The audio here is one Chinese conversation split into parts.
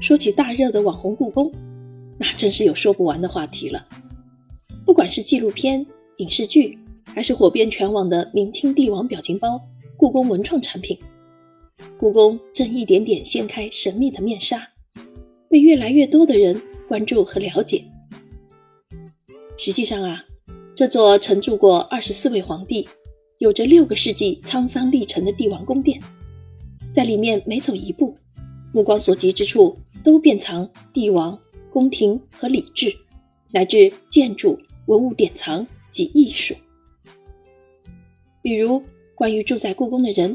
说起大热的网红故宫，那真是有说不完的话题了。不管是纪录片、影视剧，还是火遍全网的明清帝王表情包、故宫文创产品，故宫正一点点掀开神秘的面纱，被越来越多的人关注和了解。实际上啊，这座曾住过二十四位皇帝、有着六个世纪沧桑历程的帝王宫殿，在里面每走一步，目光所及之处都遍藏帝王、宫廷和礼制，乃至建筑、文物典藏及艺术。比如，关于住在故宫的人，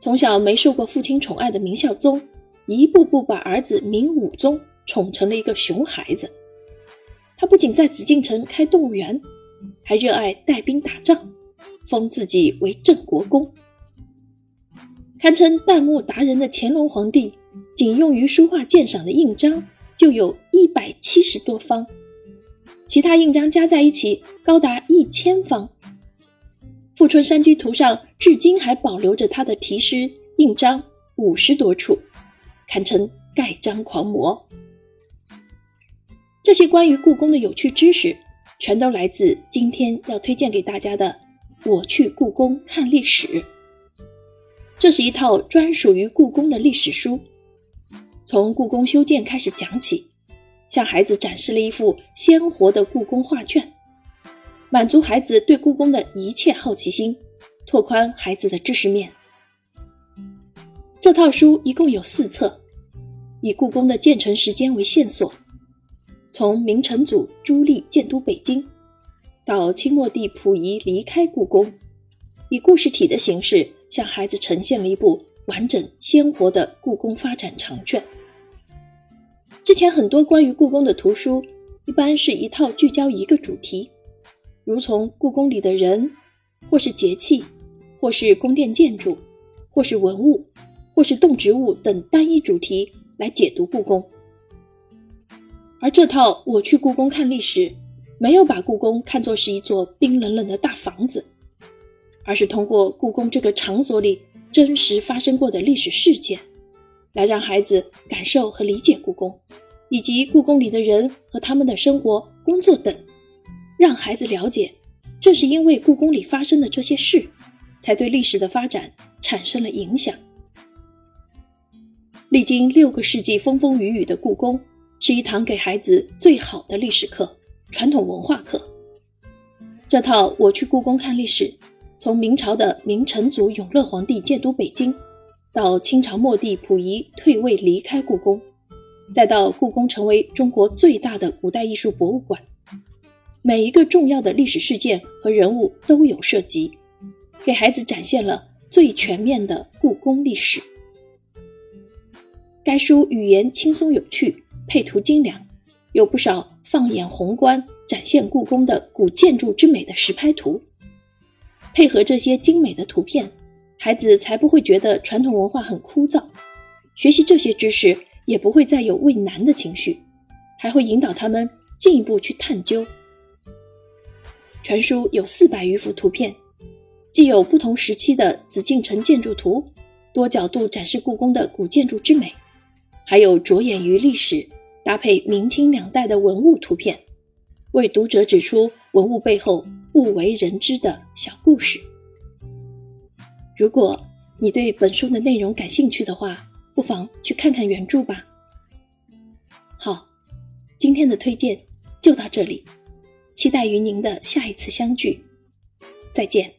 从小没受过父亲宠爱的明孝宗，一步步把儿子明武宗宠成了一个熊孩子。他不仅在紫禁城开动物园，还热爱带兵打仗，封自己为镇国公。堪称弹幕达人的乾隆皇帝，仅用于书画鉴赏的印章就有一百七十多方，其他印章加在一起高达一千方。富春山居图上至今还保留着他的题诗印章五十多处，堪称盖章狂魔。这些关于故宫的有趣知识，全都来自今天要推荐给大家的《我去故宫看历史》。这是一套专属于故宫的历史书，从故宫修建开始讲起，向孩子展示了一幅鲜活的故宫画卷。满足孩子对故宫的一切好奇心，拓宽孩子的知识面。这套书一共有四册，以故宫的建成时间为线索，从明成祖朱棣建都北京，到清末帝溥仪离开故宫，以故事体的形式向孩子呈现了一部完整鲜活的故宫发展长卷。之前很多关于故宫的图书，一般是一套聚焦一个主题。如从故宫里的人，或是节气，或是宫殿建筑，或是文物，或是动植物等单一主题来解读故宫。而这套我去故宫看历史，没有把故宫看作是一座冰冷冷的大房子，而是通过故宫这个场所里真实发生过的历史事件，来让孩子感受和理解故宫，以及故宫里的人和他们的生活、工作等。让孩子了解，正是因为故宫里发生的这些事，才对历史的发展产生了影响。历经六个世纪风风雨雨的故宫，是一堂给孩子最好的历史课、传统文化课。这套《我去故宫看历史》，从明朝的明成祖永乐皇帝建都北京，到清朝末帝溥仪退位离开故宫，再到故宫成为中国最大的古代艺术博物馆。每一个重要的历史事件和人物都有涉及，给孩子展现了最全面的故宫历史。该书语言轻松有趣，配图精良，有不少放眼宏观、展现故宫的古建筑之美的实拍图。配合这些精美的图片，孩子才不会觉得传统文化很枯燥，学习这些知识也不会再有畏难的情绪，还会引导他们进一步去探究。全书有四百余幅图片，既有不同时期的紫禁城建筑图，多角度展示故宫的古建筑之美，还有着眼于历史、搭配明清两代的文物图片，为读者指出文物背后不为人知的小故事。如果你对本书的内容感兴趣的话，不妨去看看原著吧。好，今天的推荐就到这里。期待与您的下一次相聚，再见。